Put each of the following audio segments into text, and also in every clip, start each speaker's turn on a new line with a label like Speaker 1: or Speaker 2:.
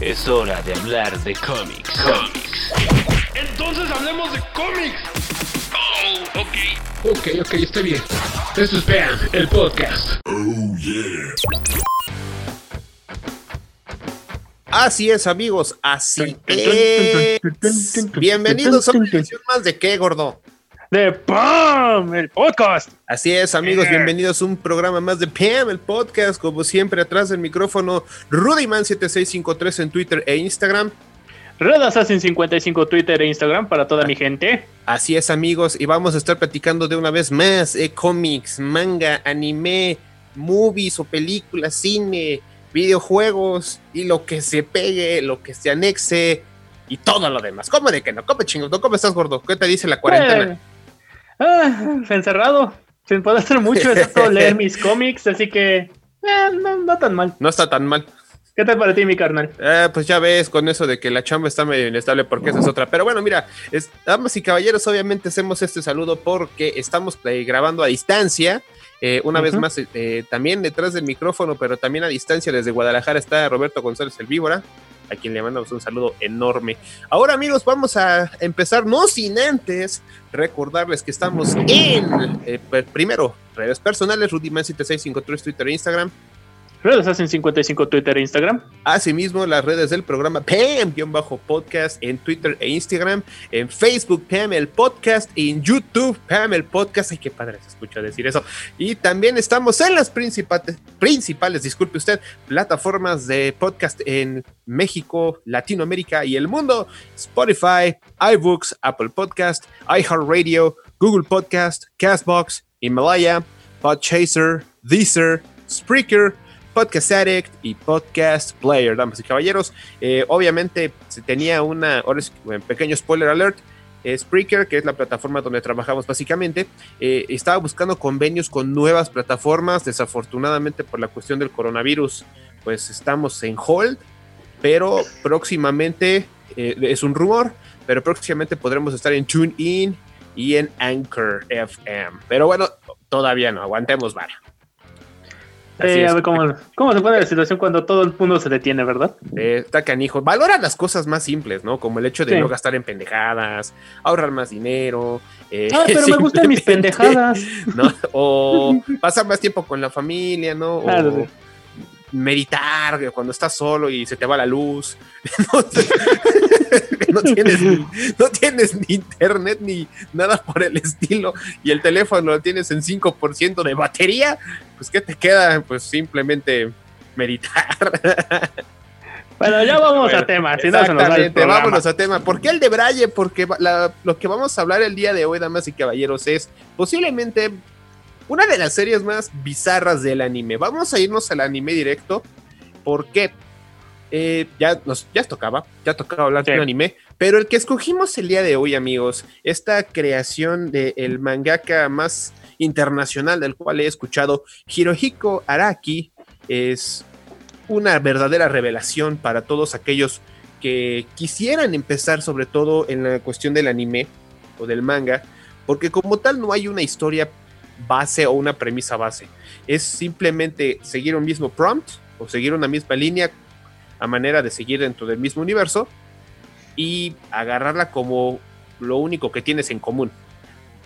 Speaker 1: Es hora de hablar de cómics. Cómics.
Speaker 2: Entonces hablemos de cómics. Oh, ok.
Speaker 3: Ok, ok, está bien. Esto es Bam, el podcast.
Speaker 4: Así es, amigos, así es. Bienvenidos a una edición más de qué, gordo.
Speaker 2: De PAM, el podcast.
Speaker 4: Así es, amigos,
Speaker 2: Eh.
Speaker 4: bienvenidos a un programa más de PM, el podcast. Como siempre, atrás del micrófono, Rudyman7653 en Twitter e Instagram.
Speaker 2: Red Assassin 55 Twitter e Instagram para toda mi gente.
Speaker 4: Así es, amigos, y vamos a estar platicando de una vez más eh, cómics, manga, anime, movies o películas, cine, videojuegos y lo que se pegue, lo que se anexe y todo lo demás. ¿Cómo de que no? ¿Cómo? ¿Cómo estás, gordo? ¿Qué te dice la cuarentena?
Speaker 2: Eh, ah, encerrado, sin poder hacer mucho, excepto leer mis cómics, así que eh, no, no tan mal.
Speaker 4: No está tan mal.
Speaker 2: ¿Qué tal para ti, mi carnal?
Speaker 4: Eh, pues ya ves con eso de que la chamba está medio inestable porque esa es otra. Pero bueno, mira, es- damas y caballeros, obviamente hacemos este saludo porque estamos grabando a distancia. Eh, una vez más, eh, también detrás del micrófono, pero también a distancia desde Guadalajara está Roberto González el Víbora, a quien le mandamos un saludo enorme. Ahora amigos, vamos a empezar, no sin antes recordarles que estamos en, eh, pues, primero, redes personales, RudyMan7653, Twitter e Instagram.
Speaker 2: Red Assassin 55 Twitter e Instagram.
Speaker 4: Asimismo, las redes del programa PAM-podcast en Twitter e Instagram, en Facebook PAM el podcast en YouTube PAM el podcast. Ay, qué padre se escucha decir eso. Y también estamos en las principales, principales, disculpe usted, plataformas de podcast en México, Latinoamérica y el mundo. Spotify, iBooks, Apple Podcast, iHeartRadio, Google Podcast, Castbox, Himalaya, Podchaser, Deezer, Spreaker, Podcast Addict y Podcast Player, damas y caballeros. Eh, obviamente se tenía una, ahora es un pequeño spoiler alert. eh, Spreaker, que es la plataforma donde trabajamos básicamente, eh, estaba buscando convenios con nuevas plataformas. Desafortunadamente, por la cuestión del coronavirus, pues estamos en hold. Pero próximamente, eh, es un rumor, pero próximamente podremos estar en TuneIn y en Anchor FM. Pero bueno, todavía no, aguantemos vara.
Speaker 2: Eh,
Speaker 4: es.
Speaker 2: a ver cómo, cómo se pone la situación cuando todo el mundo se detiene, ¿verdad?
Speaker 4: Eh, está canijo. Valora las cosas más simples, ¿no? Como el hecho de
Speaker 2: Sí.
Speaker 4: no gastar en pendejadas, ahorrar más dinero. eh,
Speaker 2: Ah, pero me gustan mis pendejadas.
Speaker 4: ¿no? O pasar más tiempo con la familia, ¿no? O
Speaker 2: Claro, sí.
Speaker 4: meditar cuando estás solo y se te va la luz. no, no tienes, ni- no tienes ni internet ni nada por el estilo y el teléfono lo tienes en 5% de batería, pues ¿qué te queda? Pues simplemente meditar.
Speaker 2: Bueno, ya vamos a tema, si no se nos va el
Speaker 4: vámonos a tema. ¿Por qué el de Braille? Porque la- lo que vamos a hablar el día de hoy, damas y caballeros, es posiblemente una de las series más bizarras del anime. Vamos a irnos al anime directo porque eh, ya nos ya tocaba, ya tocaba hablar de un anime, pero el que escogimos el día de hoy, amigos, esta creación del mangaka más internacional del cual he escuchado, Hirohiko Araki, es una verdadera revelación para todos aquellos que quisieran empezar sobre todo en la cuestión del anime o del manga, porque como tal no hay una historia base o una premisa base, es simplemente seguir un mismo prompt o seguir una misma línea a manera de seguir dentro del mismo universo y agarrarla como lo único que tienes en común.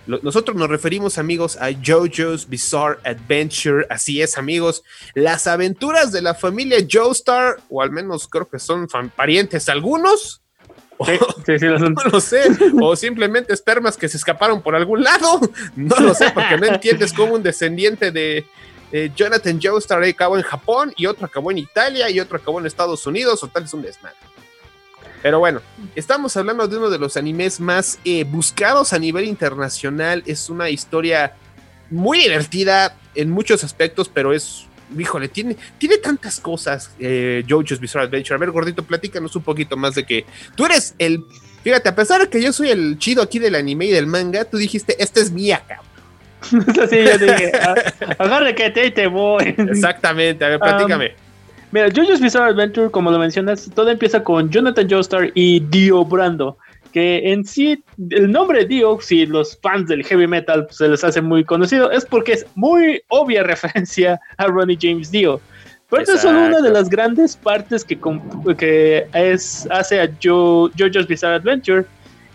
Speaker 4: Nosotros nos referimos, amigos, a JoJo's Bizarre Adventure. Así es, amigos. Las aventuras de la familia Joestar, o al menos creo que son parientes algunos. O,
Speaker 2: Sí, sí, sí, lo son.
Speaker 4: no lo sé. O simplemente espermas que se escaparon por algún lado. No lo sé, porque no entiendes cómo un descendiente de eh, Jonathan Joestar acabó en Japón y otro acabó en Italia y otro acabó en Estados Unidos, o tal es un desmadre. Pero bueno, estamos hablando de uno de los animes más eh, buscados a nivel internacional. Es una historia muy divertida en muchos aspectos, pero es, híjole, tiene, tiene tantas cosas, eh, JoJo's Bizarre Adventure. A ver, gordito, platícanos un poquito más de que tú eres el, fíjate, a pesar de que yo soy el chido aquí del anime y del manga, tú dijiste, esta es mía, cabrón.
Speaker 2: Así yo dije, "Ah, agarre que te, te voy.
Speaker 4: Exactamente, a ver, platícame.
Speaker 2: Mira, JoJo's Bizarre Adventure, como lo mencionas, todo empieza con Jonathan Joestar y Dio Brando. Que en sí, el nombre Dio, si los fans del heavy metal pues, se les hace muy conocido, es porque es muy obvia referencia a Ronnie James Dio. Pero esta es solo una de las grandes partes que, que es, hace a Jo- JoJo's Bizarre Adventure.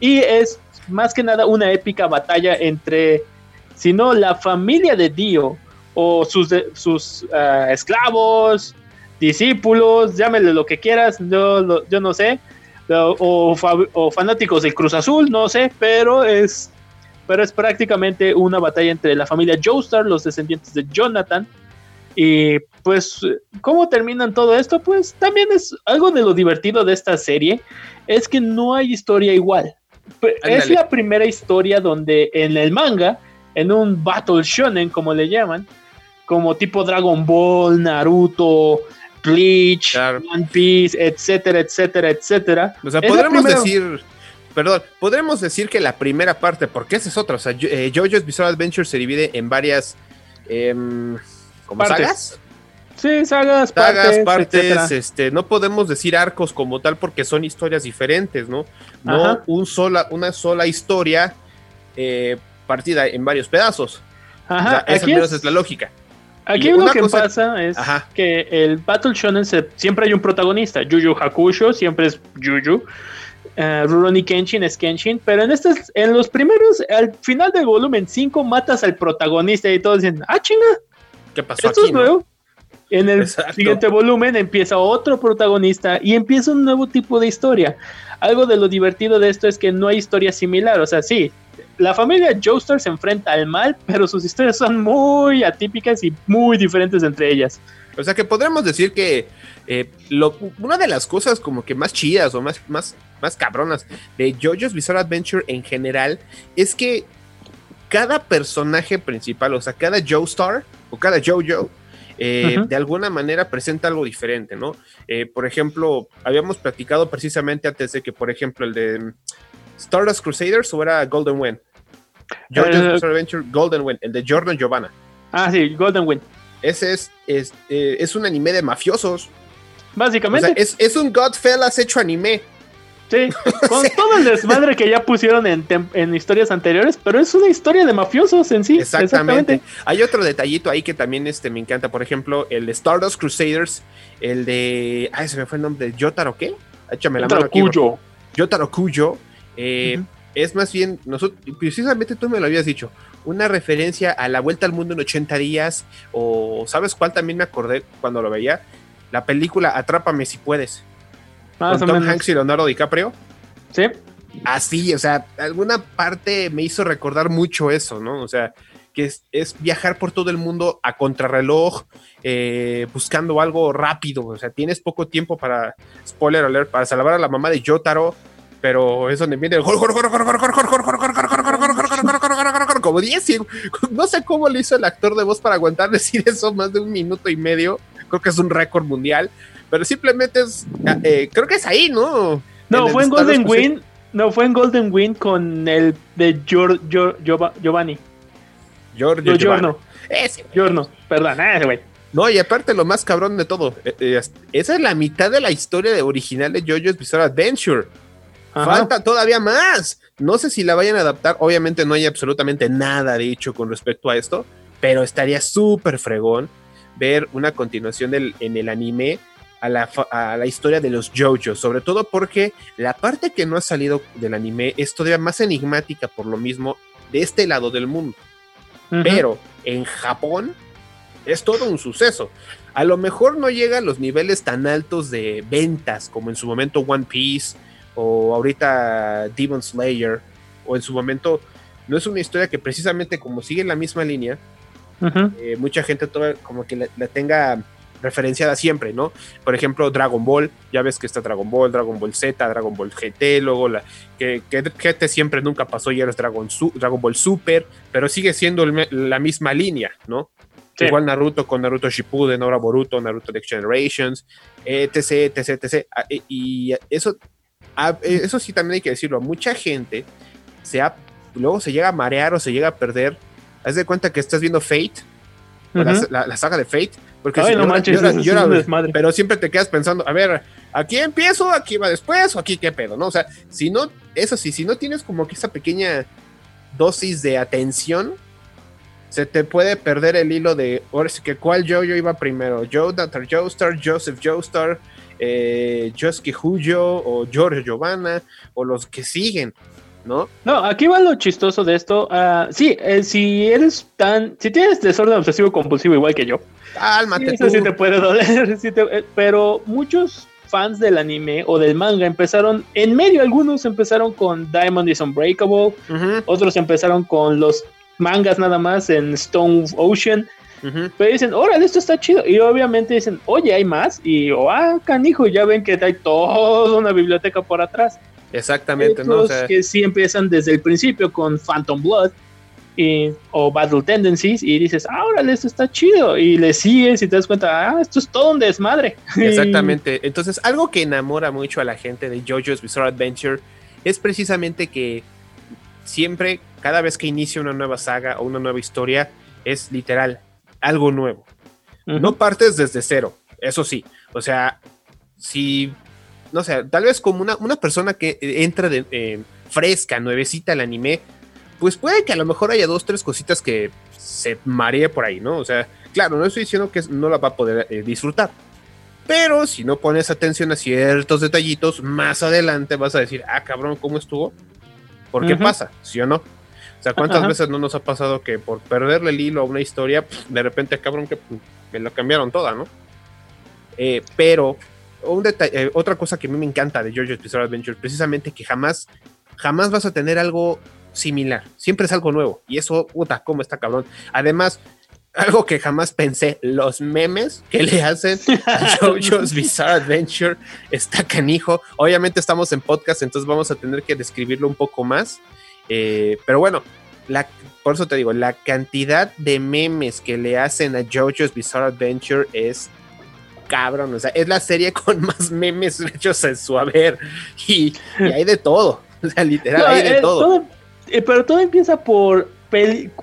Speaker 2: Y es más que nada una épica batalla entre, si no la familia de Dio o sus, de- sus ah, esclavos, discípulos, llámele lo que quieras, yo, lo- yo no sé, o, o fa- o fanáticos del Cruz Azul, no sé, pero es, pero es prácticamente una batalla entre la familia Joestar, los descendientes de Jonathan, y pues, ¿cómo terminan todo esto? Pues también es algo de lo divertido de esta serie, es que no hay historia igual. Es la primera historia donde en el manga, en un Battle Shonen, como le llaman, como tipo Dragon Ball, Naruto, Bleach,
Speaker 4: Claro.
Speaker 2: One Piece, etcétera, etcétera, etcétera.
Speaker 4: O sea, podremos decir, perdón, podremos decir que la primera parte, porque esa es otra, o sea, eh, JoJo's Bizarre Adventure se divide en varias, em, ¿cómo
Speaker 2: Partes.
Speaker 4: sagas?
Speaker 2: Sí, sagas,
Speaker 4: Sagas,
Speaker 2: partes,
Speaker 4: partes,
Speaker 2: etcétera.
Speaker 4: este, no podemos decir arcos como tal porque son historias diferentes, ¿no? No un sola, una sola historia eh, partida en varios pedazos. O sea,
Speaker 2: Ajá,
Speaker 4: esa al menos
Speaker 2: es-
Speaker 4: es la lógica.
Speaker 2: aquí lo que
Speaker 4: cosa-
Speaker 2: pasa es
Speaker 4: Ajá.
Speaker 2: que el Battle Shonen se- siempre hay un protagonista. Yu Yu Hakusho siempre es Yu Yu. Eh, Rurouni Kenshin es Kenshin, pero en estos, en los primeros, al final del volumen 5 matas al protagonista y todos dicen, ah, chinga,
Speaker 4: ¿Qué pasó
Speaker 2: esto
Speaker 4: aquí?
Speaker 2: es
Speaker 4: no?
Speaker 2: nuevo. En el
Speaker 4: Exacto.
Speaker 2: siguiente volumen empieza otro protagonista y empieza un nuevo tipo de historia. Algo de lo divertido de esto es que no hay historia similar. O sea, sí, la familia Joestar se enfrenta al mal, pero sus historias son muy atípicas y muy diferentes entre ellas.
Speaker 4: O sea que podríamos decir que eh, lo- una de las cosas como que más chidas o más, más, más cabronas de JoJo's Bizarre Adventure en general es que cada personaje principal, o sea, cada Joestar o cada JoJo, eh, de alguna manera presenta algo diferente, ¿no? Eh, por ejemplo, habíamos platicado precisamente antes de que, por ejemplo, el de Stardust Crusaders o era Golden Wind.
Speaker 2: Eh,
Speaker 4: Bizarre Adventure Golden Wind, el de Jordan Giovanna.
Speaker 2: Ah, sí, Golden Wind.
Speaker 4: Ese es, es, eh, es un anime de mafiosos. O
Speaker 2: Básicamente,
Speaker 4: sea, es, es un Godfellas hecho anime.
Speaker 2: sí, con todo el desmadre que ya pusieron en, en historias anteriores, pero es una historia de mafiosos en sí.
Speaker 4: Exactamente. Hay otro detallito ahí que también este, me encanta. Por ejemplo, el de Stardust Crusaders. El de. Ay, se me fue el nombre. ¿Yotaro qué? Échame la mano aquí.
Speaker 2: Cuyo.
Speaker 4: Yotaro Kuyo. Eh. Es más bien. Nosotros, precisamente tú me lo habías dicho. Una referencia a la vuelta al mundo en 80 días. O, ¿sabes cuál también me acordé cuando lo veía? La película Atrápame si puedes.
Speaker 2: Más
Speaker 4: con
Speaker 2: o
Speaker 4: Tom
Speaker 2: menos.
Speaker 4: Hanks y Leonardo DiCaprio.
Speaker 2: Sí.
Speaker 4: Así, o sea, alguna parte me hizo recordar mucho eso, ¿no? O sea, que es, es viajar por todo el mundo a contrarreloj, eh, buscando algo rápido, o sea, tienes poco tiempo para, spoiler alert, para salvar a la mamá de Yotaro, pero es donde viene el como 10, no sé cómo le hizo el actor de voz para aguantar decir eso más de un minuto y medio, creo que es un récord mundial, pero simplemente es, eh, creo que es ahí, ¿no?
Speaker 2: No, fue en Golden. Wind. No, fue en Golden Wind con el de Gior- Gior- Giova- Giovanni.
Speaker 4: Giorgio.
Speaker 2: Giorno.
Speaker 4: Ese.
Speaker 2: Giorno. Perdón, ah, ese güey.
Speaker 4: No, y aparte lo más cabrón de todo, eh, eh, esa es la mitad de la historia de original de JoJo's Bizarre Adventure.
Speaker 2: Ajá.
Speaker 4: Falta todavía más. No sé si la vayan a adaptar. Obviamente no hay absolutamente nada dicho con respecto a esto, pero estaría súper fregón ver una continuación del, en el anime a la, a la historia de los JoJo's, sobre todo porque la parte que no ha salido del anime es todavía más enigmática por lo mismo de este lado del mundo pero en Japón es todo un suceso. A lo mejor no llega a los niveles tan altos de ventas como en su momento One Piece o ahorita Demon Slayer o en su momento no es una historia que precisamente como sigue la misma línea, eh, mucha gente todavía como que la, la tenga referenciada siempre, ¿no? Por ejemplo, Dragon Ball, ya ves que está Dragon Ball, Dragon Ball Z, Dragon Ball GT, luego la, que, que GT siempre nunca pasó y era Dragon, Su- Dragon Ball Super, pero sigue siendo el la misma línea, ¿no?
Speaker 2: Sí.
Speaker 4: Igual Naruto con Naruto Shippuden, ahora Boruto, Naruto Next Generations, etc, etc, etc. Ah, Y eso, eh, eso sí también hay que decirlo, mucha gente se ha, luego se llega a marear o se llega a perder. Haz de cuenta que estás viendo Fate, la,
Speaker 2: Ujú.
Speaker 4: la- la saga de Fate, porque
Speaker 2: Ay,
Speaker 4: si
Speaker 2: no
Speaker 4: llora-
Speaker 2: manches,
Speaker 4: llora- llora-
Speaker 2: desmadre.
Speaker 4: pero siempre te quedas pensando, a ver, aquí empiezo, aquí va después, o aquí qué pedo, ¿no? O sea, si no, eso sí, si no tienes como que esa pequeña dosis de atención, se te puede perder el hilo de, ahora sí que cuál yo yo iba primero, Joe Dr. Joestar, Joseph Joestar, eh, Josuke Huyo, o Giorgio Giovanna, o los que siguen, ¿no?
Speaker 2: No, aquí va lo chistoso de esto. ah, sí, eh, si eres tan. Si tienes desorden obsesivo compulsivo igual que yo,
Speaker 4: Cálmate
Speaker 2: eso
Speaker 4: tú.
Speaker 2: sí te puede doler. sí te- eh, pero muchos fans del anime o del manga empezaron. En medio, algunos empezaron con Diamond is Unbreakable, otros empezaron con los mangas nada más en Stone Ocean. Pero dicen, órale, esto está chido. Y obviamente dicen, oye, hay más. Y, oh, ah, canijo, ya ven que hay toda una biblioteca por atrás.
Speaker 4: Exactamente, ¿no? O sea,
Speaker 2: que sí empiezan desde el principio con Phantom Blood y, o Battle Tendencies y dices, ah, órale, esto está chido. Y le sigues y te das cuenta, ah, esto es todo un desmadre.
Speaker 4: Exactamente. Entonces, algo que enamora mucho a la gente de JoJo's Bizarre Adventure es precisamente que siempre, cada vez que inicia una nueva saga o una nueva historia, es literal algo nuevo. No partes desde cero, eso sí. O sea, si, no sé, tal vez como una, una persona que entra de, eh, fresca, nuevecita al anime, pues puede que a lo mejor haya dos, tres cositas que se maree por ahí, ¿no? O sea, claro, no estoy diciendo que no la va a poder eh, disfrutar. Pero si no pones atención a ciertos detallitos, más adelante vas a decir, ah, cabrón, ¿cómo estuvo? ¿Por qué pasa? ¿Sí o no? O sea, ¿cuántas
Speaker 2: Ajá.
Speaker 4: veces no nos ha pasado que por perderle el hilo a una historia, pf, de repente, cabrón, que pf, me la cambiaron toda, ¿no? Eh, pero un deta- eh, otra cosa que a mí me encanta de JoJo's Bizarre Adventure, precisamente que jamás, jamás vas a tener algo similar. Siempre es algo nuevo. Y eso, puta, cómo está cabrón. Además, algo que jamás pensé, los memes que le hacen a JoJo's Bizarre Adventure está canijo. Obviamente estamos en podcast, entonces vamos a tener que describirlo un poco más. Eh, pero bueno, la, por eso te digo, la cantidad de memes que le hacen a JoJo's Bizarre Adventure es cabrón. O sea, es la serie con más memes hechos en su haber. Y, y hay de todo. O sea, literal,
Speaker 2: No,
Speaker 4: hay de
Speaker 2: eh,
Speaker 4: todo.
Speaker 2: eh, pero todo empieza por,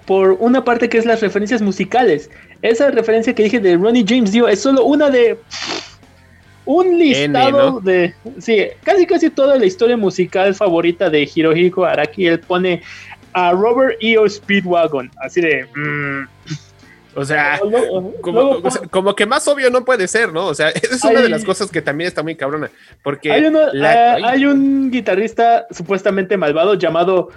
Speaker 2: por una parte que es las referencias musicales. Esa referencia que dije de Ronnie James Dio es solo una de un listado
Speaker 4: ¿no?
Speaker 2: de sí, casi casi toda la historia musical favorita de Hirohiko Araki. Él pone a Robert E.O. Speedwagon, así de mm,
Speaker 4: O sea,
Speaker 2: luego-
Speaker 4: como,
Speaker 2: luego
Speaker 4: o sea, como que más obvio no puede ser, ¿no? O sea, esa es una de las cosas que también está muy cabrona. Porque
Speaker 2: Hay,
Speaker 4: la-
Speaker 2: ah, hay un guitarrista supuestamente malvado llamado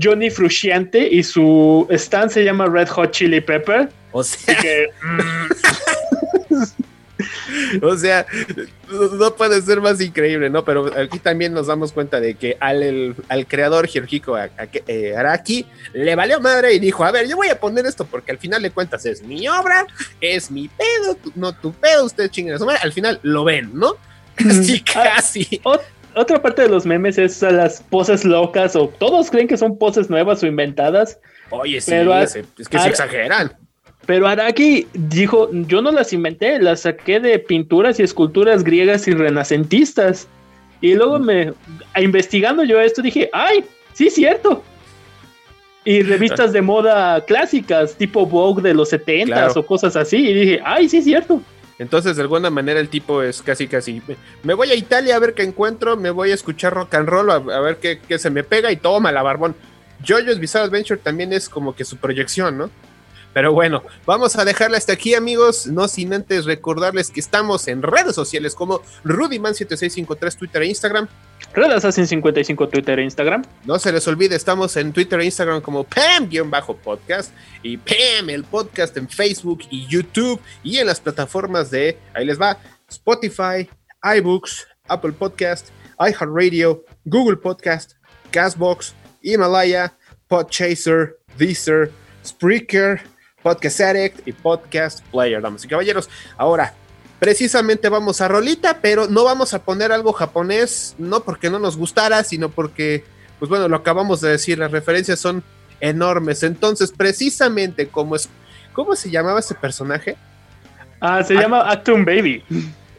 Speaker 2: Johnny Frusciante y su stand se llama Red Hot Chili Pepper.
Speaker 4: o sea,
Speaker 2: Que, mm,
Speaker 4: o sea, no- puede ser más increíble, ¿no? Pero aquí también nos damos cuenta de que al, el- al creador Hirohiko eh, Araki le valió madre y dijo, a ver, yo voy a poner esto porque al final de cuentas es mi obra, es mi pedo, tu- no tu pedo, ustedes chinguen a. Al final lo ven, ¿no? Casi,
Speaker 2: Ah,
Speaker 4: casi.
Speaker 2: ot- otra parte de los memes es a las poses locas o todos creen que son poses nuevas o inventadas,
Speaker 4: Oye, sí,
Speaker 2: Pero
Speaker 4: es que se exageran.
Speaker 2: Pero Araki dijo, yo no las inventé, las saqué de pinturas y esculturas griegas y renacentistas. Y luego me, investigando yo esto, dije, ay, sí, cierto. Y revistas de moda clásicas, tipo Vogue de los 70s
Speaker 4: Claro.
Speaker 2: o cosas así. Y dije, ay, sí, cierto.
Speaker 4: Entonces, de alguna manera, el tipo es casi, casi. Me voy a Italia a ver qué encuentro, me voy a escuchar rock and roll, a, a ver qué, qué se me pega y toma la barbón. JoJo's Bizarre Adventure también es como que su proyección, ¿no? Pero bueno, vamos a dejarla hasta aquí, amigos. No sin antes recordarles que estamos en redes sociales como RudyMan7653, Twitter e Instagram.
Speaker 2: Red Assassin 55 Twitter e Instagram.
Speaker 4: No se les olvide, estamos en Twitter e Instagram como Pam-podcast y Pam el podcast en Facebook y YouTube y en las plataformas de, ahí les va, Spotify, iBooks, Apple Podcast, iHeartRadio, Google Podcast, Castbox, Himalaya, Podchaser, Deezer, Spreaker, Podcast Addict y Podcast Player, damas y caballeros. Ahora, precisamente vamos a rolita, pero no vamos a poner algo japonés, no porque no nos gustara, sino porque, pues bueno, lo acabamos de decir, las referencias son enormes. Entonces, precisamente como es, ¿cómo se llamaba ese personaje?
Speaker 2: Ah, se llama Actum Baby.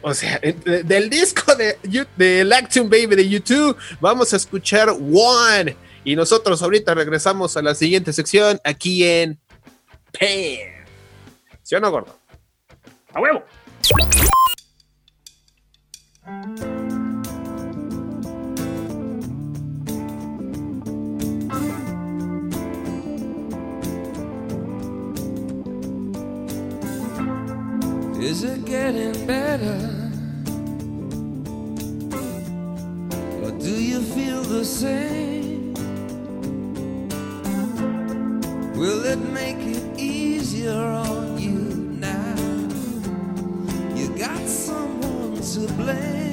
Speaker 4: O sea, eh, de- del disco de, del Action Baby de YouTube, vamos a escuchar One. Y nosotros ahorita regresamos a la siguiente sección aquí en PAM. ¿Sí o no, gordo?
Speaker 2: ¡A huevo!
Speaker 5: Is it getting better? Or do you feel the same? Will it make it easier on you now? You got someone to blame.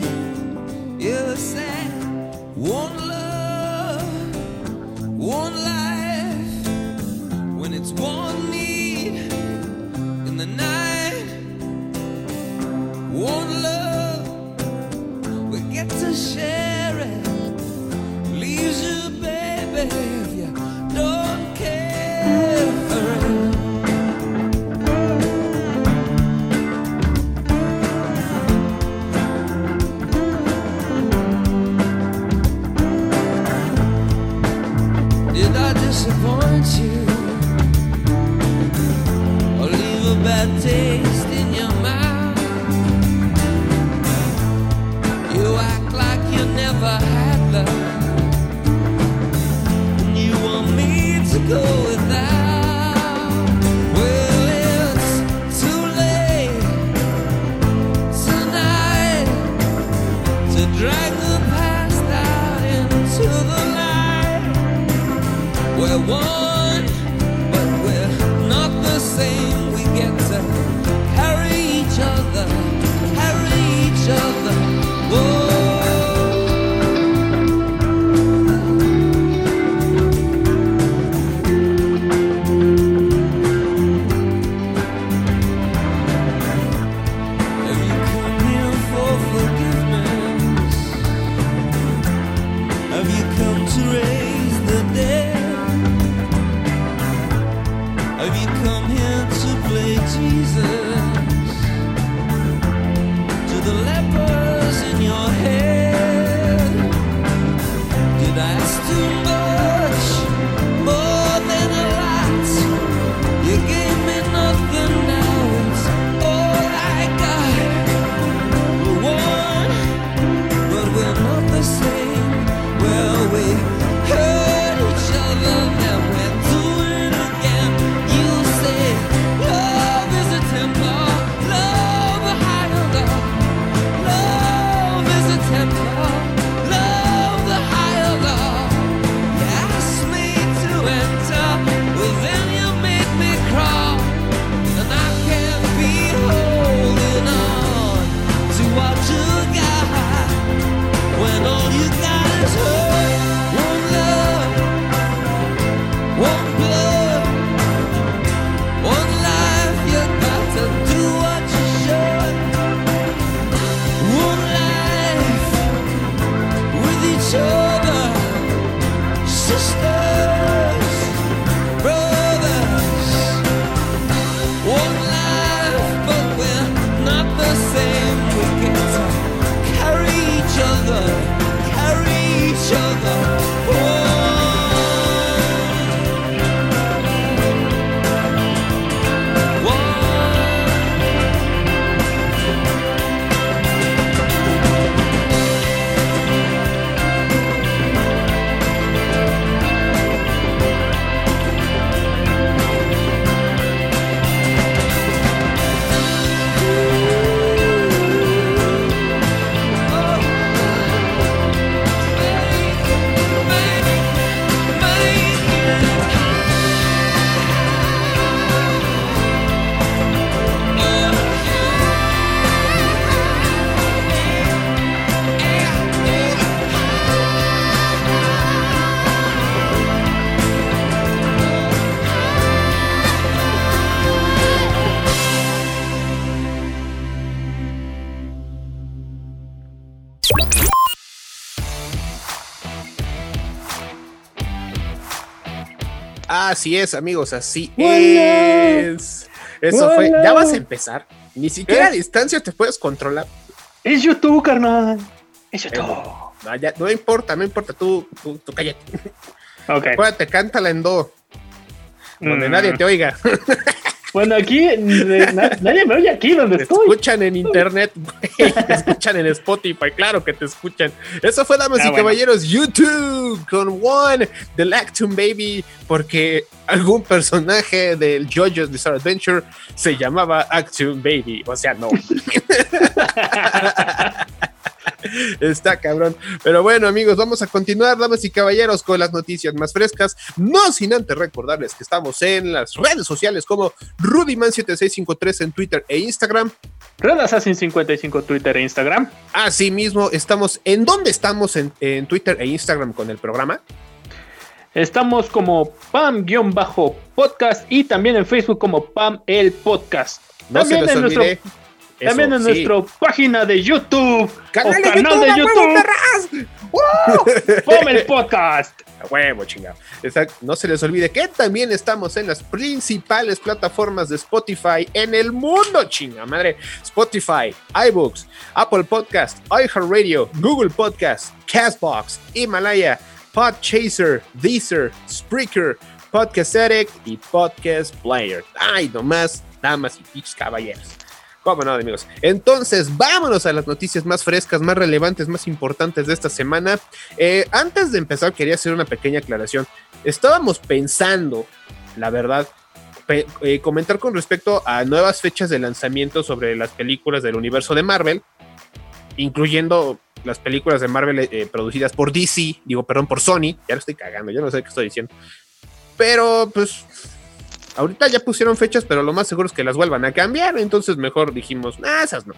Speaker 4: Así es, amigos, así
Speaker 2: Hola.
Speaker 4: es. Eso fue. Ya vas a empezar. Ni siquiera a
Speaker 2: ¿Qué?
Speaker 4: distancia te puedes controlar.
Speaker 2: Es YouTube, carnal. Es YouTube.
Speaker 4: No, ya- no importa, no importa. Tú, tú, tú cállate.
Speaker 2: Ok.
Speaker 4: Acuérdate, cántala en do. Donde
Speaker 2: Mm.
Speaker 4: nadie te oiga.
Speaker 2: Bueno, aquí na- nadie me oye aquí donde
Speaker 4: Te
Speaker 2: estoy.
Speaker 4: escuchan en internet, güey. Te escuchan en Spotify, claro que te escuchan. Eso fue, damas
Speaker 2: Ah,
Speaker 4: y
Speaker 2: bueno.
Speaker 4: caballeros, YouTube con One, The Lactum Baby, porque algún personaje del JoJo's Bizarre Adventure se llamaba Actum Baby. O sea, no. Está cabrón. Pero bueno, amigos, vamos a continuar, damas y caballeros, con las noticias más frescas. No sin antes recordarles que estamos en las redes sociales como Rudyman7653 en Twitter e Instagram.
Speaker 2: Red Assassin 55 Twitter e Instagram.
Speaker 4: Asimismo, estamos en dónde estamos en, en Twitter e Instagram con el programa.
Speaker 2: Estamos como Pam-podcast y también en Facebook como Pam el Podcast.
Speaker 4: No
Speaker 2: también
Speaker 4: se les
Speaker 2: nuestro,
Speaker 4: olvide. Eso,
Speaker 2: también en
Speaker 4: sí.
Speaker 2: nuestra página de YouTube.
Speaker 4: Canal
Speaker 2: o
Speaker 4: de
Speaker 2: canal de
Speaker 4: YouTube, ¡a huevo,
Speaker 2: YouTube.
Speaker 4: perras!
Speaker 2: Pam el Podcast.
Speaker 4: A huevo, chingado. Exacto. No se les olvide que también estamos en las principales plataformas de Spotify en el mundo, chinga madre. Spotify, iBooks, Apple Podcast, iHeartRadio, Google Podcast, Castbox, Himalaya, Podchaser, Deezer, Spreaker, Podcast Addict y Podcast Player. Ay, nomás, damas y caballeros. ¿Cómo no, amigos? Entonces, vámonos a las noticias más frescas, más relevantes, más importantes de esta semana. Eh, antes de empezar, quería hacer una pequeña aclaración. Estábamos pensando, la verdad, eh, comentar con respecto a nuevas fechas de lanzamiento sobre las películas del universo de Marvel, incluyendo las películas de Marvel eh, producidas por DC, digo, perdón, por Sony. Ya lo estoy cagando, yo no sé qué estoy diciendo. Pero, pues, ahorita ya pusieron fechas, pero lo más seguro es que las vuelvan a cambiar. Entonces, mejor dijimos, ah, esas no.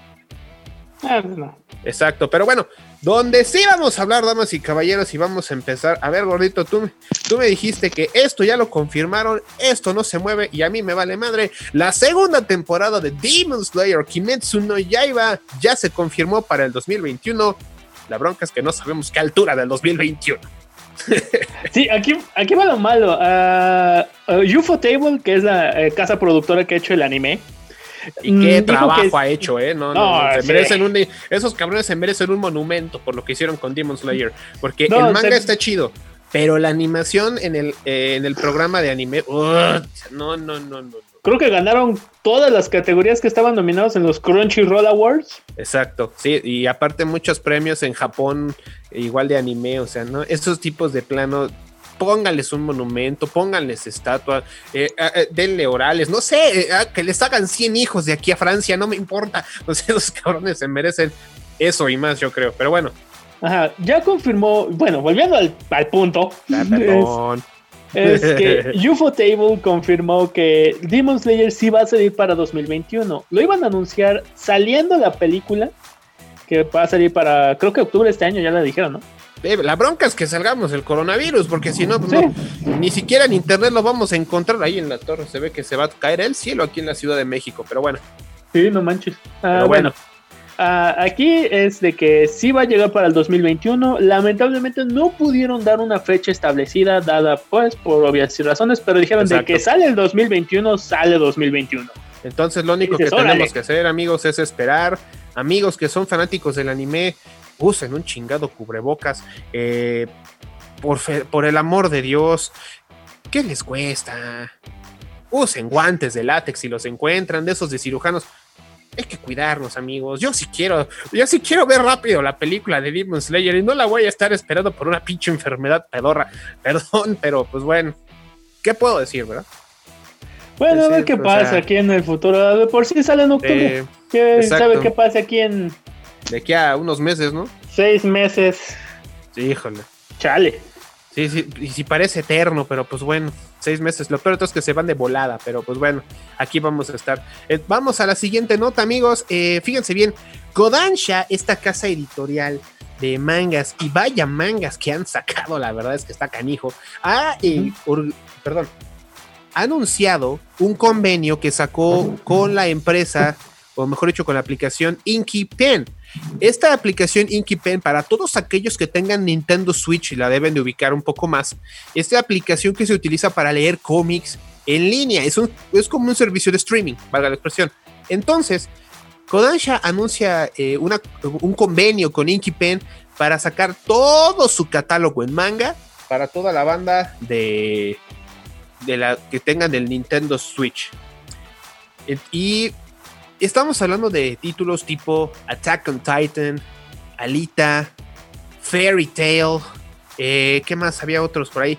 Speaker 2: Ah, no.
Speaker 4: Exacto, pero bueno, donde sí vamos a hablar, damas y caballeros, y vamos a empezar. A ver, gordito, tú, tú me dijiste que esto ya lo confirmaron, esto no se mueve y a mí me vale madre. La segunda temporada de Demon Slayer Kimetsu no Yaiba ya se confirmó para el 2021. La bronca es que no sabemos qué altura del 2021.
Speaker 2: Sí, aquí, aquí va lo malo. Ah, UFO Table, que es la eh, casa productora que ha hecho el anime.
Speaker 4: Y
Speaker 2: mm,
Speaker 4: qué
Speaker 2: dijo
Speaker 4: trabajo
Speaker 2: que-
Speaker 4: ha hecho, ¿eh? No, no,
Speaker 2: No,
Speaker 4: no, se
Speaker 2: sí.
Speaker 4: merecen un, esos cabrones se merecen un monumento por lo que hicieron con Demon Slayer. Porque el manga
Speaker 2: se-
Speaker 4: está chido, pero la animación en el, eh, en el programa de anime, no, no, no, no.
Speaker 2: Creo que ganaron todas las categorías que estaban nominados en los Crunchyroll Awards.
Speaker 4: Exacto, sí, y aparte muchos premios en Japón, igual de anime, o sea, ¿no? Esos tipos de plano, pónganles un monumento, pónganles estatua, eh, eh, eh, denle orales, no sé, eh, ah, que les hagan 100 hijos de aquí a Francia, no me importa, o sea, los cabrones se merecen eso y más, yo creo, pero bueno,
Speaker 2: Ajá, ya confirmó, bueno, volviendo al, al punto,
Speaker 4: ah,
Speaker 2: es,
Speaker 4: perdón.
Speaker 2: es que UFO Table confirmó que Demon Slayer sí va a salir para 2021. Lo iban a anunciar saliendo la película, que va a salir para, creo que octubre de este año, ya la dijeron, ¿no?
Speaker 4: Eh, La bronca es que salgamos el coronavirus, porque si no, pues
Speaker 2: Sí.
Speaker 4: no, ni siquiera en internet lo vamos a encontrar ahí en la torre. Se ve que se va a caer el cielo aquí en la Ciudad de México, pero bueno.
Speaker 2: Sí, no manches. Ah,
Speaker 4: Pero bueno.
Speaker 2: bueno. Ah, aquí es de que sí va a llegar para el 2021. Lamentablemente no pudieron dar una fecha establecida, dada pues por obvias razones, pero dijeron
Speaker 4: Exacto.
Speaker 2: de que sale el 2021, sale 2021.
Speaker 4: Entonces lo único
Speaker 2: Dices,
Speaker 4: que tenemos
Speaker 2: "Órale".
Speaker 4: que hacer, amigos, es esperar. Amigos que son fanáticos del anime, usen un chingado cubrebocas. eh, por, fe- por el amor de Dios, ¿qué les cuesta? Usen guantes de látex si los encuentran, de esos de cirujanos. Hay que cuidarnos, amigos. Yo sí quiero, yo sí quiero ver rápido la película de Demon Slayer y no la voy a estar esperando por una pinche enfermedad pedorra. Perdón, pero pues bueno, ¿qué puedo decir, verdad?
Speaker 2: Bueno, a ver qué pasa
Speaker 4: sea,
Speaker 2: aquí en el futuro. De por sí sale en octubre.
Speaker 4: Eh,
Speaker 2: ¿Quién
Speaker 4: exacto.
Speaker 2: sabe qué pasa aquí en
Speaker 4: de aquí a unos meses, ¿no?
Speaker 2: seis meses?
Speaker 4: Sí, híjole.
Speaker 2: Chale.
Speaker 4: Sí, sí, y si parece eterno, pero pues bueno, seis meses. Lo peor es que se van de volada, pero pues bueno, aquí vamos a estar. Eh, vamos a la siguiente nota, amigos. Eh, fíjense bien, Kodansha, esta casa editorial de mangas, y vaya mangas que han sacado, la verdad es que está canijo, ha, eh, perdón, ha anunciado un convenio que sacó con la empresa o mejor dicho, con la aplicación Inky Pen. Esta aplicación Inky Pen, para todos aquellos que tengan Nintendo Switch y la deben de ubicar un poco más, esta aplicación que se utiliza para leer cómics en línea, es, un, es como un servicio de streaming, valga la expresión. Entonces, Kodansha anuncia eh, una- un convenio con Inky Pen para sacar todo su catálogo en manga para toda la banda de, de la que tengan el Nintendo Switch. Y estamos hablando de títulos tipo Attack on Titan, Alita, Fairy Tail, eh, ¿qué más? Había otros por ahí.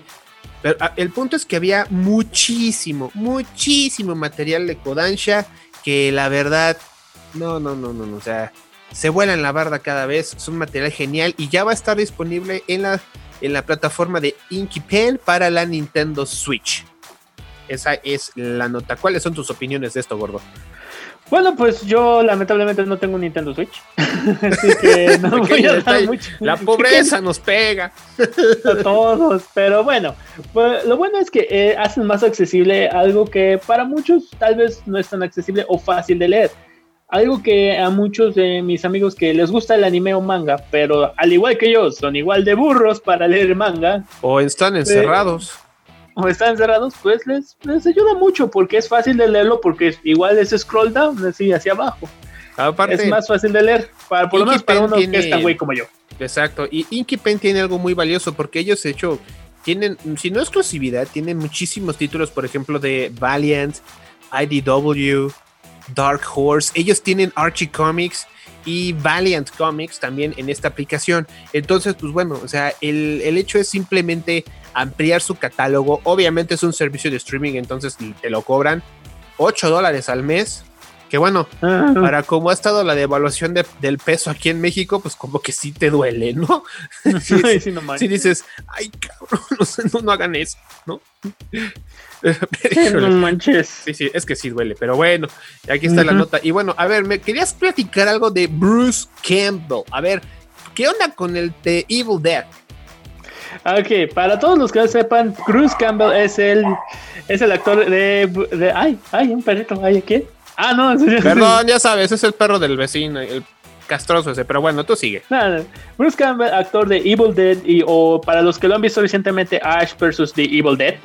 Speaker 4: Pero ah, el punto es que había muchísimo, muchísimo material de Kodansha que la verdad, no, no, no, no, no, o sea, se vuela en la barda cada vez, es un material genial y ya va a estar disponible en la, en la plataforma de Inky Pen para la Nintendo Switch. Esa es la nota. ¿Cuáles son tus opiniones de esto, gordo?
Speaker 2: Bueno, pues yo lamentablemente no tengo un Nintendo Switch. Así que no voy a dar mucho.
Speaker 4: La pobreza nos pega.
Speaker 2: a todos. Pero bueno, pues, lo bueno es que eh, hacen más accesible algo que para muchos tal vez no es tan accesible o fácil de leer. Algo que a muchos de mis amigos que les gusta el anime o manga, pero al igual que yo, son igual de burros para leer manga
Speaker 4: O están encerrados.
Speaker 2: O están encerrados, pues les, les ayuda mucho porque es fácil de leerlo porque igual es scroll down, así hacia abajo.
Speaker 4: Aparte,
Speaker 2: es más fácil de leer, para, por lo menos para uno
Speaker 4: tiene-
Speaker 2: que es tan güey como yo.
Speaker 4: Exacto. Y Inky Pen tiene algo muy valioso porque ellos, de hecho, tienen, si no exclusividad, tienen muchísimos títulos, por ejemplo, de Valiant, IDW, Dark Horse. Ellos tienen Archie Comics y Valiant Comics también en esta aplicación. Entonces, pues bueno, o sea, el, el hecho es simplemente ampliar su catálogo. Obviamente es un servicio de streaming, entonces te lo cobran 8 dólares al mes. Que bueno,
Speaker 2: Ah,
Speaker 4: para cómo ha estado la devaluación de- del peso aquí en México, pues como que sí te duele, ¿no? Sí,
Speaker 2: sí, no manches.
Speaker 4: sí dices, ay, cabrón, no, sé, no, no hagan eso, ¿no?
Speaker 2: Manches.
Speaker 4: Sí, sí, es que sí duele, pero bueno, aquí está la nota. Y bueno, a ver, me querías platicar algo de Bruce Campbell. A ver, ¿qué onda con el de Evil Dead?
Speaker 2: Ok, para todos los que no sepan, Bruce Campbell es el, es el actor de, de- Ay, ay, un perrito, ay, ¿quién? Ah, no, serio.
Speaker 4: Perdón, ya sabes, es el perro del vecino, el castroso ese, pero bueno, tú sigue.
Speaker 2: Nada, Bruce Campbell, actor de Evil Dead, y, o para los que lo han visto recientemente, Ash vs. The Evil Dead,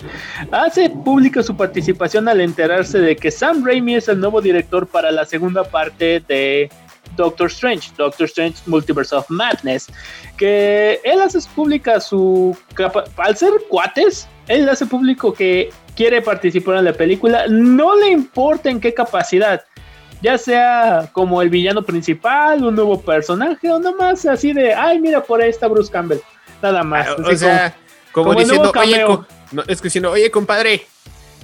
Speaker 2: hace pública su participación al enterarse de que Sam Raimi es el nuevo director para la segunda parte de Doctor Strange, Doctor Strange Multiverse of Madness, que él hace pública su capa- al ser cuates, él hace público que quiere participar en la película, no le importa en qué capacidad, ya sea como el villano principal, un nuevo personaje, o nomás así de, ay, mira, por ahí está Bruce Campbell, nada más.
Speaker 4: Ah, o sea, como, diciendo, oye, no, es que diciendo, oye, compadre,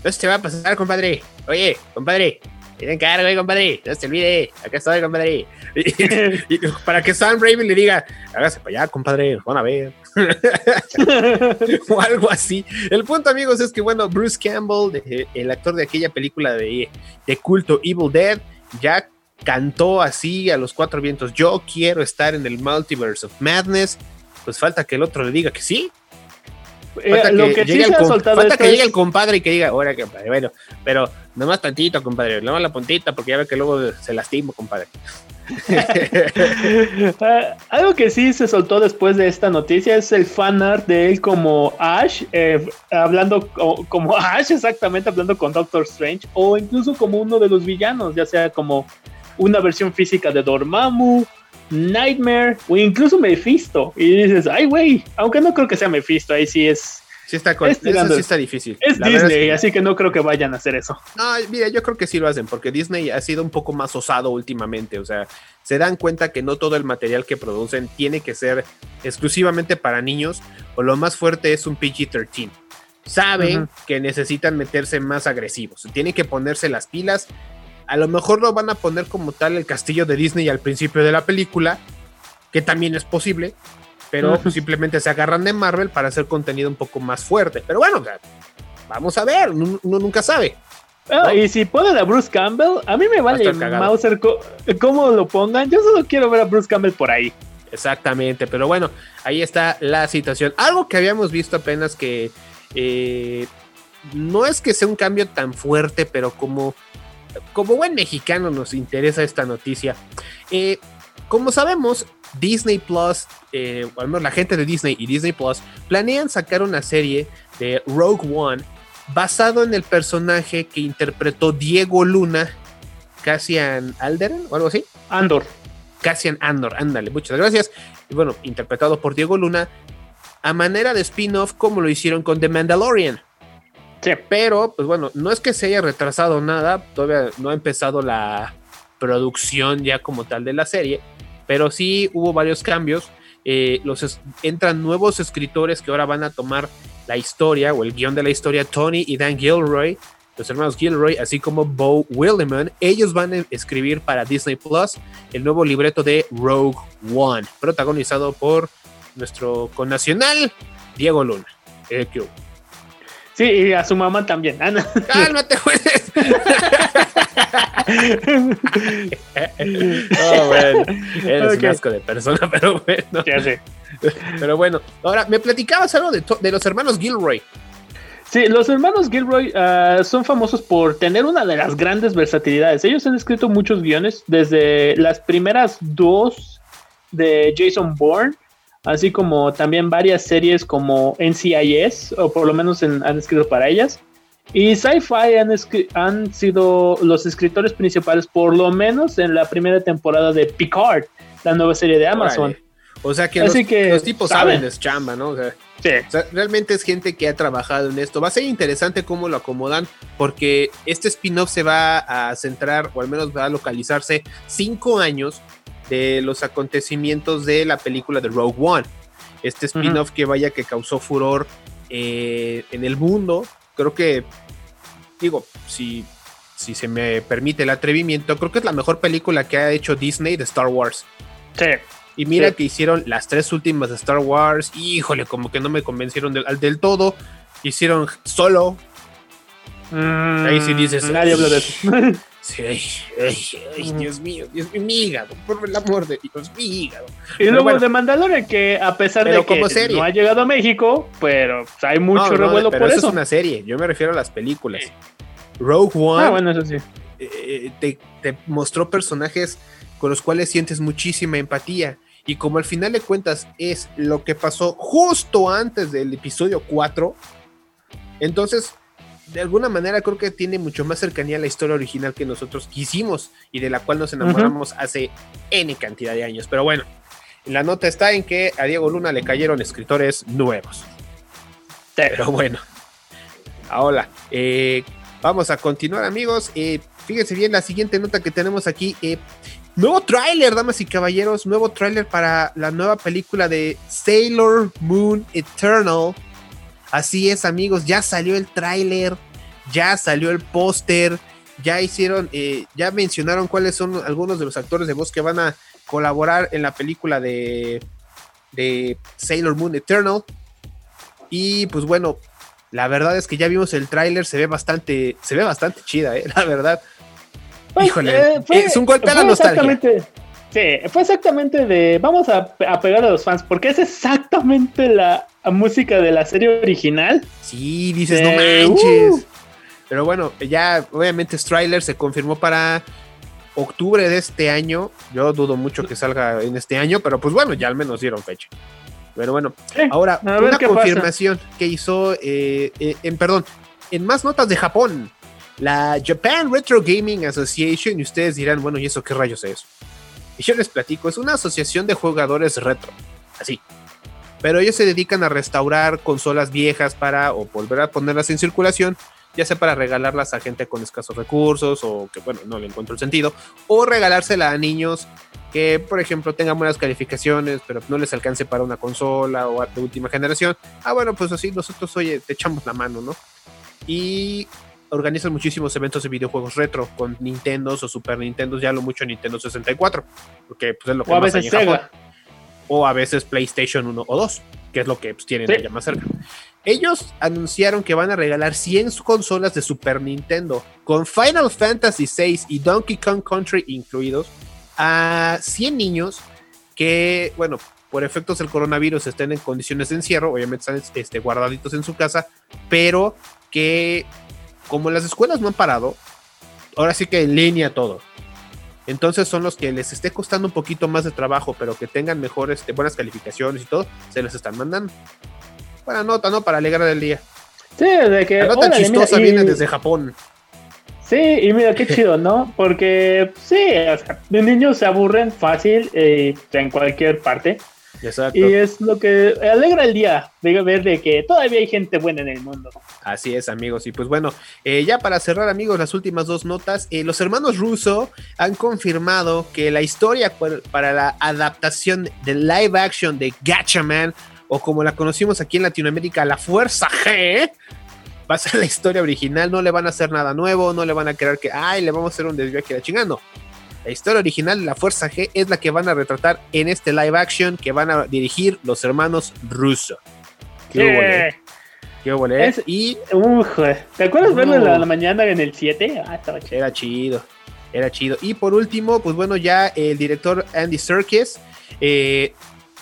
Speaker 4: se te va a pasar, compadre. Oye, compadre, te encargo, compadre, no se olvide, acá estoy, compadre. Para que Sam Raven le diga, hágase para allá, compadre, van a ver. o algo así. El punto, amigos, es que, bueno, Bruce Campbell, el actor de aquella película de, de culto Evil Dead, ya cantó así a los cuatro vientos, yo quiero estar en el Multiverse of Madness. Pues falta que el otro le diga que sí.
Speaker 2: Eh,
Speaker 4: Falta
Speaker 2: lo
Speaker 4: que,
Speaker 2: que sí se ha soltado
Speaker 4: falta que llegue
Speaker 2: es-
Speaker 4: el compadre y que diga, ahora compadre, bueno, pero nomás tantito, compadre, nomás la puntita, porque ya ve que luego se lastima, compadre.
Speaker 2: Ah, algo que sí se soltó después de esta noticia es el fan art de él como Ash, eh, hablando co- como Ash, exactamente, hablando con Doctor Strange, o incluso como uno de los villanos, ya sea como una versión física de Dormammu, Nightmare, o incluso Mephisto. Y dices, ay, güey, aunque no creo que sea Mephisto, ahí sí es.
Speaker 4: Sí está, con-
Speaker 2: Es
Speaker 4: eso sí está difícil.
Speaker 2: Es
Speaker 4: La
Speaker 2: Disney,
Speaker 4: que-
Speaker 2: así que no creo que vayan a hacer eso.
Speaker 4: No, mira, yo creo que sí lo hacen, porque Disney ha sido un poco más osado últimamente. O sea, se dan cuenta que no todo el material que producen tiene que ser exclusivamente para niños, o lo más fuerte es un PG-13. Saben que necesitan meterse más agresivos, tienen que ponerse las pilas. A lo mejor lo van a poner como tal el castillo de Disney al principio de la película, que también es posible, pero simplemente se agarran de Marvel para hacer contenido un poco más fuerte. Pero bueno, o sea, vamos a ver, uno nunca sabe. ¿No?
Speaker 2: Y si ponen a Bruce Campbell, a mí me vale. Mauser cómo lo pongan. Yo solo quiero ver a Bruce Campbell por ahí.
Speaker 4: Exactamente, pero bueno, ahí está la situación. Algo que habíamos visto apenas que eh, no es que sea un cambio tan fuerte, pero como como buen mexicano nos interesa esta noticia. Eh, como sabemos, Disney Plus, eh, o al menos la gente de Disney y Disney Plus, planean sacar una serie de Rogue One basado en el personaje que interpretó Diego Luna, Cassian Alderen o algo así.
Speaker 2: Andor.
Speaker 4: Cassian Andor, ándale, muchas gracias. Y bueno, interpretado por Diego Luna, a manera de spin-off como lo hicieron con The Mandalorian. Pero, pues bueno, no es que se haya retrasado nada, todavía no ha empezado la producción ya como tal de la serie, pero sí hubo varios cambios. Eh, los entran nuevos escritores que ahora van a tomar la historia o el guion de la historia, Tony y Dan Gilroy, los hermanos Gilroy, así como Bo Williman. Ellos van a escribir para Disney Plus el nuevo libreto de Rogue One, protagonizado por nuestro connacional Diego Luna. Eh.
Speaker 2: Sí, y a su mamá también. Ah, no.
Speaker 4: ¡Cálmate, jueces! Oh, bueno, eres
Speaker 2: Ok.
Speaker 4: un asco de persona, pero bueno.
Speaker 2: Ya sé.
Speaker 4: Pero bueno, ahora me platicabas algo de los hermanos Gilroy.
Speaker 2: Sí, los hermanos Gilroy ah, son famosos por tener una de las grandes versatilidades. Ellos han escrito muchos guiones, desde las primeras dos de Jason Bourne, así como también varias series como NCIS, o por lo menos en- han escrito para ellas. Y Sci-Fi han, han sido los escritores principales, por lo menos en la primera temporada de Picard, la nueva serie de Amazon.
Speaker 4: Órale. O sea que,
Speaker 2: Así
Speaker 4: los,
Speaker 2: que
Speaker 4: los tipos
Speaker 2: saben.
Speaker 4: saben de su chamba, ¿no? O sea,
Speaker 2: Sí.
Speaker 4: o sea, realmente es gente que ha trabajado en esto. Va a ser interesante cómo lo acomodan, porque este spin-off se va a centrar, o al menos va a localizarse, cinco años de los acontecimientos de la película de Rogue One. Este spin-off que vaya que causó furor eh, en el mundo. Creo que, digo, si, si se me permite el atrevimiento, creo que es la mejor película que ha hecho Disney de Star Wars.
Speaker 2: Sí.
Speaker 4: Y mira
Speaker 2: Sí.
Speaker 4: que hicieron las tres últimas de Star Wars. Híjole, como que no me convencieron del, del todo. Hicieron solo. Ahí sí dices,
Speaker 2: Nadie habla de eso.
Speaker 4: Sí, ay, ay, ay, Dios mío, Dios mío, mi hígado, por el amor de Dios, mi hígado.
Speaker 2: Y
Speaker 4: Pero
Speaker 2: luego
Speaker 4: bueno.
Speaker 2: de Mandalorian, que a pesar de que no ha llegado a México, pero pues, hay mucho
Speaker 4: No, no,
Speaker 2: revuelo
Speaker 4: pero
Speaker 2: por
Speaker 4: eso
Speaker 2: eso.
Speaker 4: es una serie. Yo me refiero a las películas. Rogue One
Speaker 2: Ah, bueno, eso sí.
Speaker 4: eh, te, te mostró personajes con los cuales sientes muchísima empatía. Y como al final de cuentas es lo que pasó justo antes del episodio 4, entonces de alguna manera creo que tiene mucho más cercanía a la historia original que nosotros quisimos y de la cual nos enamoramos hace N cantidad de años. Pero bueno, la nota está en que a Diego Luna le cayeron escritores nuevos. Pero bueno, ahora eh, vamos a continuar, amigos. Eh, fíjense bien la siguiente nota que tenemos aquí. eh, nuevo tráiler, damas y caballeros. Nuevo tráiler para la nueva película de Sailor Moon Eternal. Así es, amigos, ya salió el tráiler, ya salió el póster, ya hicieron, eh, ya mencionaron cuáles son algunos de los actores de voz que van a colaborar en la película de, de Sailor Moon Eternal. Y pues bueno, la verdad es que ya vimos el tráiler, se ve bastante, se ve bastante chida, eh, la verdad.
Speaker 2: Pues,
Speaker 4: Híjole,
Speaker 2: eh, fue-
Speaker 4: es un golpe a la nostalgia.
Speaker 2: exactamente- Sí, fue exactamente de vamos a, a pegar a los fans, porque es exactamente la música de la serie original.
Speaker 4: Sí, dices, no manches.
Speaker 2: uh.
Speaker 4: Pero bueno, ya obviamente tráiler se confirmó para octubre de este año. Yo dudo mucho que salga en este año, pero pues bueno, ya al menos dieron fecha. Pero bueno, ahora una
Speaker 2: pasa.
Speaker 4: confirmación que hizo, eh, eh, en perdón, en más notas de Japón, la Japan Retro Gaming Association, y ustedes dirán, bueno, ¿y eso qué rayos es? Y yo les platico, es una asociación de jugadores retro, así. Pero ellos se dedican a restaurar consolas viejas para o volver a ponerlas en circulación, ya sea para regalarlas a gente con escasos recursos o que, bueno, no le encuentro el sentido, o regalársela a niños que, por ejemplo, tengan buenas calificaciones, pero no les alcance para una consola o de última generación. Ah, bueno, pues así nosotros, oye, te echamos la mano, ¿no? Y organizan muchísimos eventos de videojuegos retro con Nintendos o Super Nintendos, ya lo mucho Nintendo 64, porque pues, es lo que
Speaker 2: O a
Speaker 4: más hay
Speaker 2: veces
Speaker 4: en Japón.
Speaker 2: Sega.
Speaker 4: O a veces PlayStation 1 o 2, que es lo que pues, tienen
Speaker 2: Sí.
Speaker 4: allá más cerca. Ellos anunciaron que van a regalar 100 consolas de Super Nintendo con Final Fantasy VI y Donkey Kong Country incluidos a 100 niños que, bueno, por efectos del coronavirus estén en condiciones de encierro, obviamente están este, guardaditos en su casa, pero que como las escuelas no han parado, ahora sí que en línea todo. Entonces son los que les esté costando un poquito más de trabajo, pero que tengan mejores, este, buenas calificaciones y todo, se les están mandando. Buena nota, ¿no? Para alegrar el día.
Speaker 2: Sí, de que.
Speaker 4: La nota
Speaker 2: órale,
Speaker 4: chistosa
Speaker 2: mira, y-
Speaker 4: viene desde Japón.
Speaker 2: Sí, y mira qué chido, ¿no? Porque sí, o sea, los niños se aburren fácil eh, en cualquier parte.
Speaker 4: Exacto.
Speaker 2: Y es lo que alegra el día de ver de que todavía hay gente buena en el mundo.
Speaker 4: Así es, amigos. Y pues bueno, eh, ya para cerrar, amigos, las últimas dos notas. eh, los hermanos Russo han confirmado que la historia para la adaptación de live action de Gatchaman, o como la conocimos aquí en Latinoamérica, La Fuerza G, va a ser la historia original. No le van a hacer nada nuevo, no le van a creer que, ay, le vamos a hacer un desvío aquí la chingando. La historia original de La Fuerza G es la que van a retratar en este live action que van a dirigir los hermanos Russo. Qué hubo, eh? Qué hubo, eh?
Speaker 2: Es-
Speaker 4: Y
Speaker 2: Uf, ¿te acuerdas
Speaker 4: No.
Speaker 2: verlo en la, la mañana en el 7? Ah, estaba chido.
Speaker 4: Era chido, era chido. Y por último, pues bueno, ya el director Andy Serkis eh,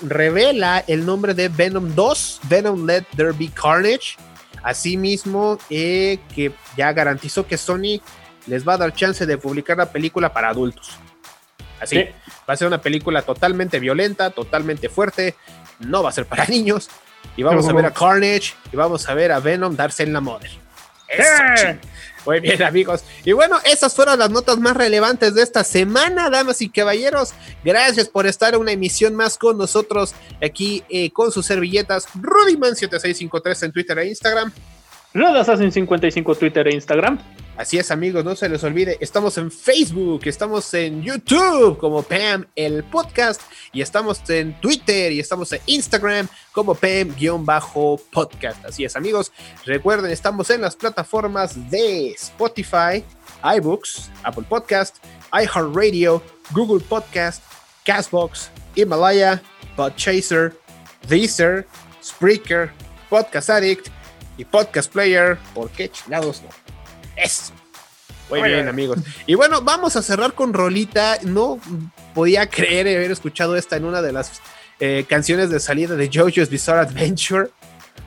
Speaker 4: revela el nombre de Venom 2, Venom Let There Be Carnage. Asimismo, eh, que ya garantizó que Sony les va a dar chance de publicar la película para adultos. Así,
Speaker 2: Sí.
Speaker 4: va a ser una película totalmente violenta, totalmente fuerte, no va a ser para niños. Y vamos a ver a Carnage y vamos a ver a Venom darse en la
Speaker 2: ¡Eh!
Speaker 4: muy bien, amigos. Y bueno, esas fueron las notas más relevantes de esta semana, damas y caballeros. Gracias por estar en una emisión más con nosotros aquí eh, con sus servilletas. Rudyman7653 en Twitter e Instagram.
Speaker 2: Red Assassin 55 Twitter e Instagram.
Speaker 4: Así es, amigos, no se les olvide. Estamos en Facebook, estamos en YouTube como Pam el podcast, y estamos en Twitter y estamos en Instagram como Pam-podcast. Así es, amigos. Recuerden, estamos en las plataformas de Spotify, iBooks, Apple Podcast, iHeartRadio, Google Podcast, Castbox, Himalaya, Podchaser, Deezer, Spreaker, Podcast Addict y Podcast Player. ¿Por qué chingados no? Eso. Muy
Speaker 2: Oye.
Speaker 4: bien, amigos. Y bueno, vamos a cerrar con Rolita. No podía creer haber escuchado esta en una de las eh, canciones de salida de JoJo's Bizarre Adventure.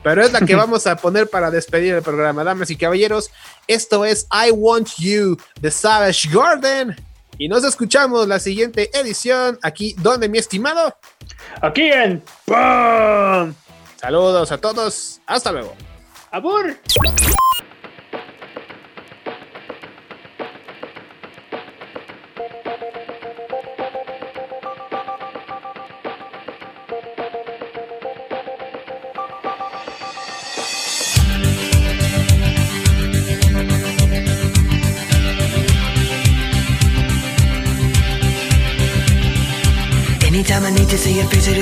Speaker 4: Pero es la que vamos a poner para despedir el programa. Damas y caballeros, esto es I Want You de Savage Garden. Y nos escuchamos la siguiente edición aquí, donde mi estimado.
Speaker 2: Aquí en ¡Pum!
Speaker 4: Saludos a todos. Hasta luego.
Speaker 2: ¡Abur!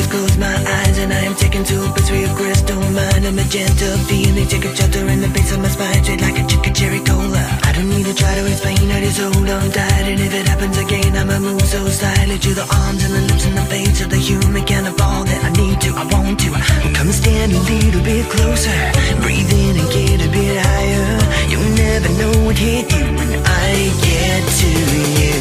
Speaker 6: Close my eyes and I am taken to a place where crystal mind and magenta feeling a shelter in the base of my spine, straight like a chicken cherry cola. I don't need to try to explain, I just hold on tight, and if it happens again, I'ma move so slightly to the arms and the lips and the face of the human kind of all that I need to, I want to. Come stand a little bit closer, breathe in and get a bit higher. You'll never know what hit you when I get to you.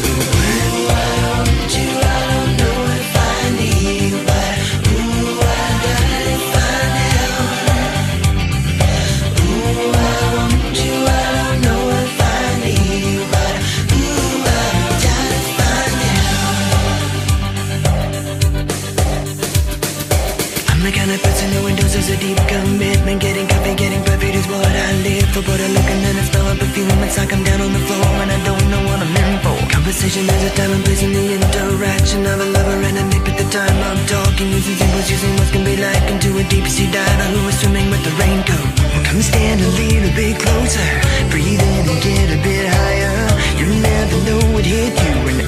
Speaker 6: I for. Put a look and then I smell a perfume. It's like I'm down on the floor and I don't know what I'm in for. Conversation has a time and place in the interaction of a lover and a mate. But the time I'm talking, using symbols, using what can be like into a deep sea diver who is swimming with the raincoat. Well, come stand a little bit closer. Breathe in and get a bit higher. You never know what hit you